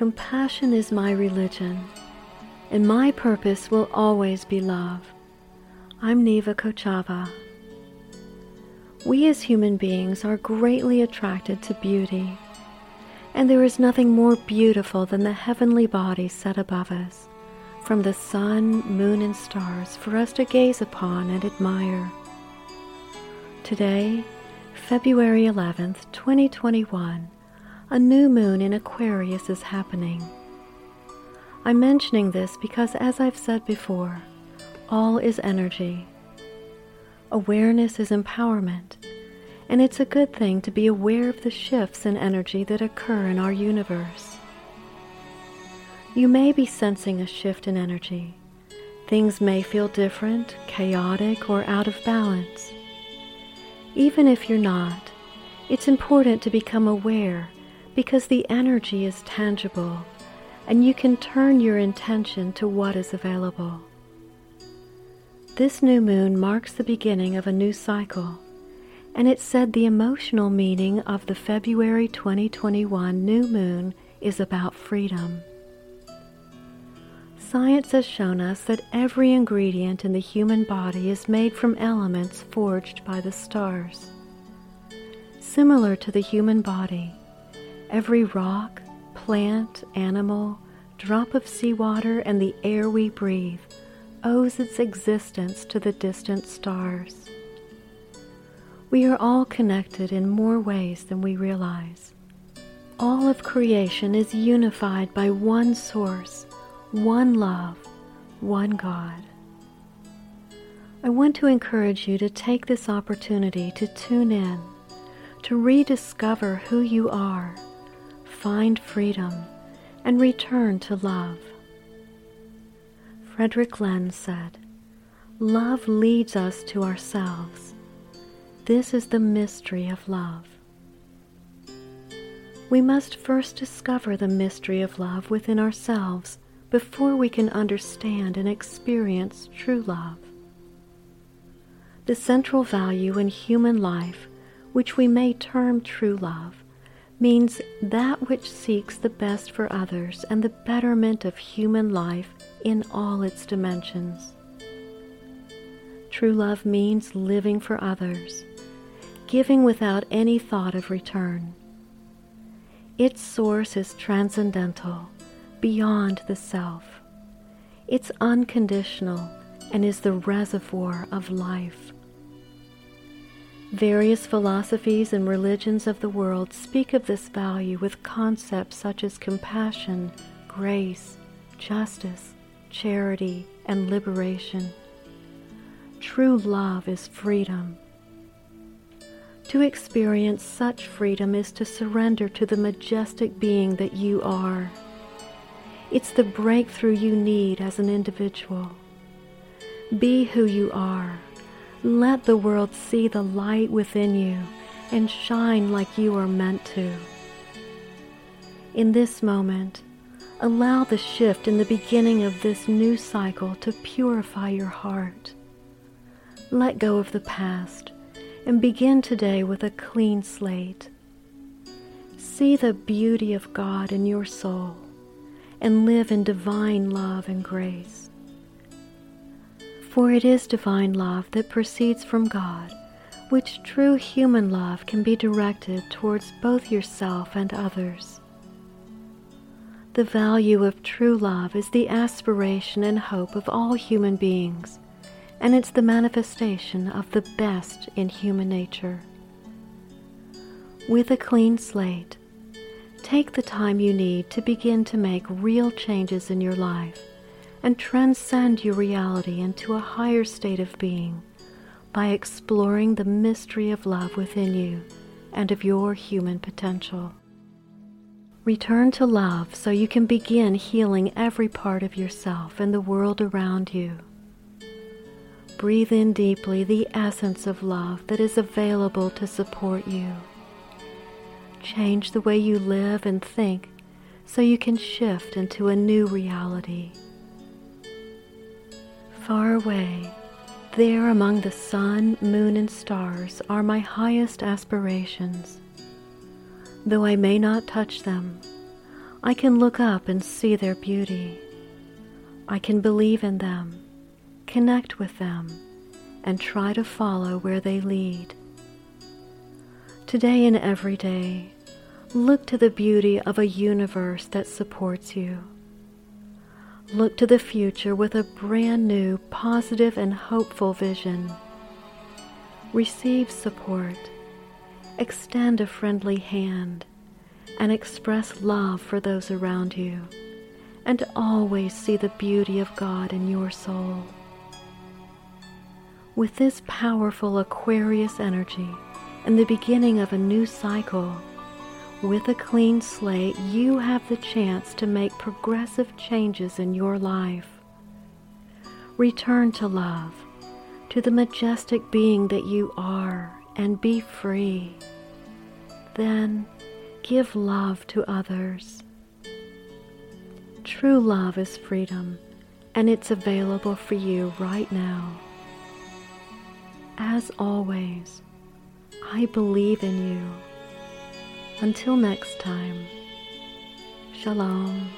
Compassion is my religion, and my purpose will always be love. I'm Neva Kochava. We as human beings are greatly attracted to beauty, and there is nothing more beautiful than the heavenly bodies set above us, from the sun, moon, and stars for us to gaze upon and admire. Today, February 11th, 2021, a new moon in Aquarius is happening. I'm mentioning this because, as I've said before, all is energy. Awareness is empowerment, and it's a good thing to be aware of the shifts in energy that occur in our universe. You may be sensing a shift in energy. Things may feel different, chaotic, or out of balance. Even if you're not, it's important to become aware because the energy is tangible and you can turn your intention to what is available. This new moon marks the beginning of a new cycle, and it said the emotional meaning of the February 2021 new moon is about freedom. Science has shown us that every ingredient in the human body is made from elements forged by the stars. Similar to the human body, Every rock, plant, animal, drop of seawater, and the air we breathe owes its existence to the distant stars. We are all connected in more ways than we realize. All of creation is unified by one source, one love, one God. I want to encourage you to take this opportunity to tune in, to rediscover who you are find freedom and return to love. Frederick Lenz said, Love leads us to ourselves. This is the mystery of love. We must first discover the mystery of love within ourselves before we can understand and experience true love. The central value in human life, which we may term true love, means that which seeks the best for others and the betterment of human life in all its dimensions. True love means living for others, giving without any thought of return. Its source is transcendental, beyond the self. It's unconditional and is the reservoir of life. Various philosophies and religions of the world speak of this value with concepts such as compassion, grace, justice, charity, and liberation. True love is freedom. To experience such freedom is to surrender to the majestic being that you are. It's the breakthrough you need as an individual. Be who you are let the world see the light within you and shine like you are meant to. In this moment, allow the shift in the beginning of this new cycle to purify your heart. Let go of the past and begin today with a clean slate. See the beauty of God in your soul and live in divine love and grace. For it is divine love that proceeds from God, which true human love can be directed towards both yourself and others. The value of true love is the aspiration and hope of all human beings, and it's the manifestation of the best in human nature. With a clean slate, take the time you need to begin to make real changes in your life and transcend your reality into a higher state of being by exploring the mystery of love within you and of your human potential. Return to love so you can begin healing every part of yourself and the world around you. Breathe in deeply the essence of love that is available to support you. Change the way you live and think so you can shift into a new reality far away, there among the sun, moon, and stars are my highest aspirations. Though I may not touch them, I can look up and see their beauty. I can believe in them, connect with them, and try to follow where they lead. Today and every day, look to the beauty of a universe that supports you. Look to the future with a brand new, positive, and hopeful vision. Receive support. Extend a friendly hand and express love for those around you. And always see the beauty of God in your soul. With this powerful Aquarius energy and the beginning of a new cycle, with a clean slate, you have the chance to make progressive changes in your life. Return to love, to the majestic being that you are, and be free. Then give love to others. True love is freedom, and it's available for you right now. As always, I believe in you. Until next time, Shalom.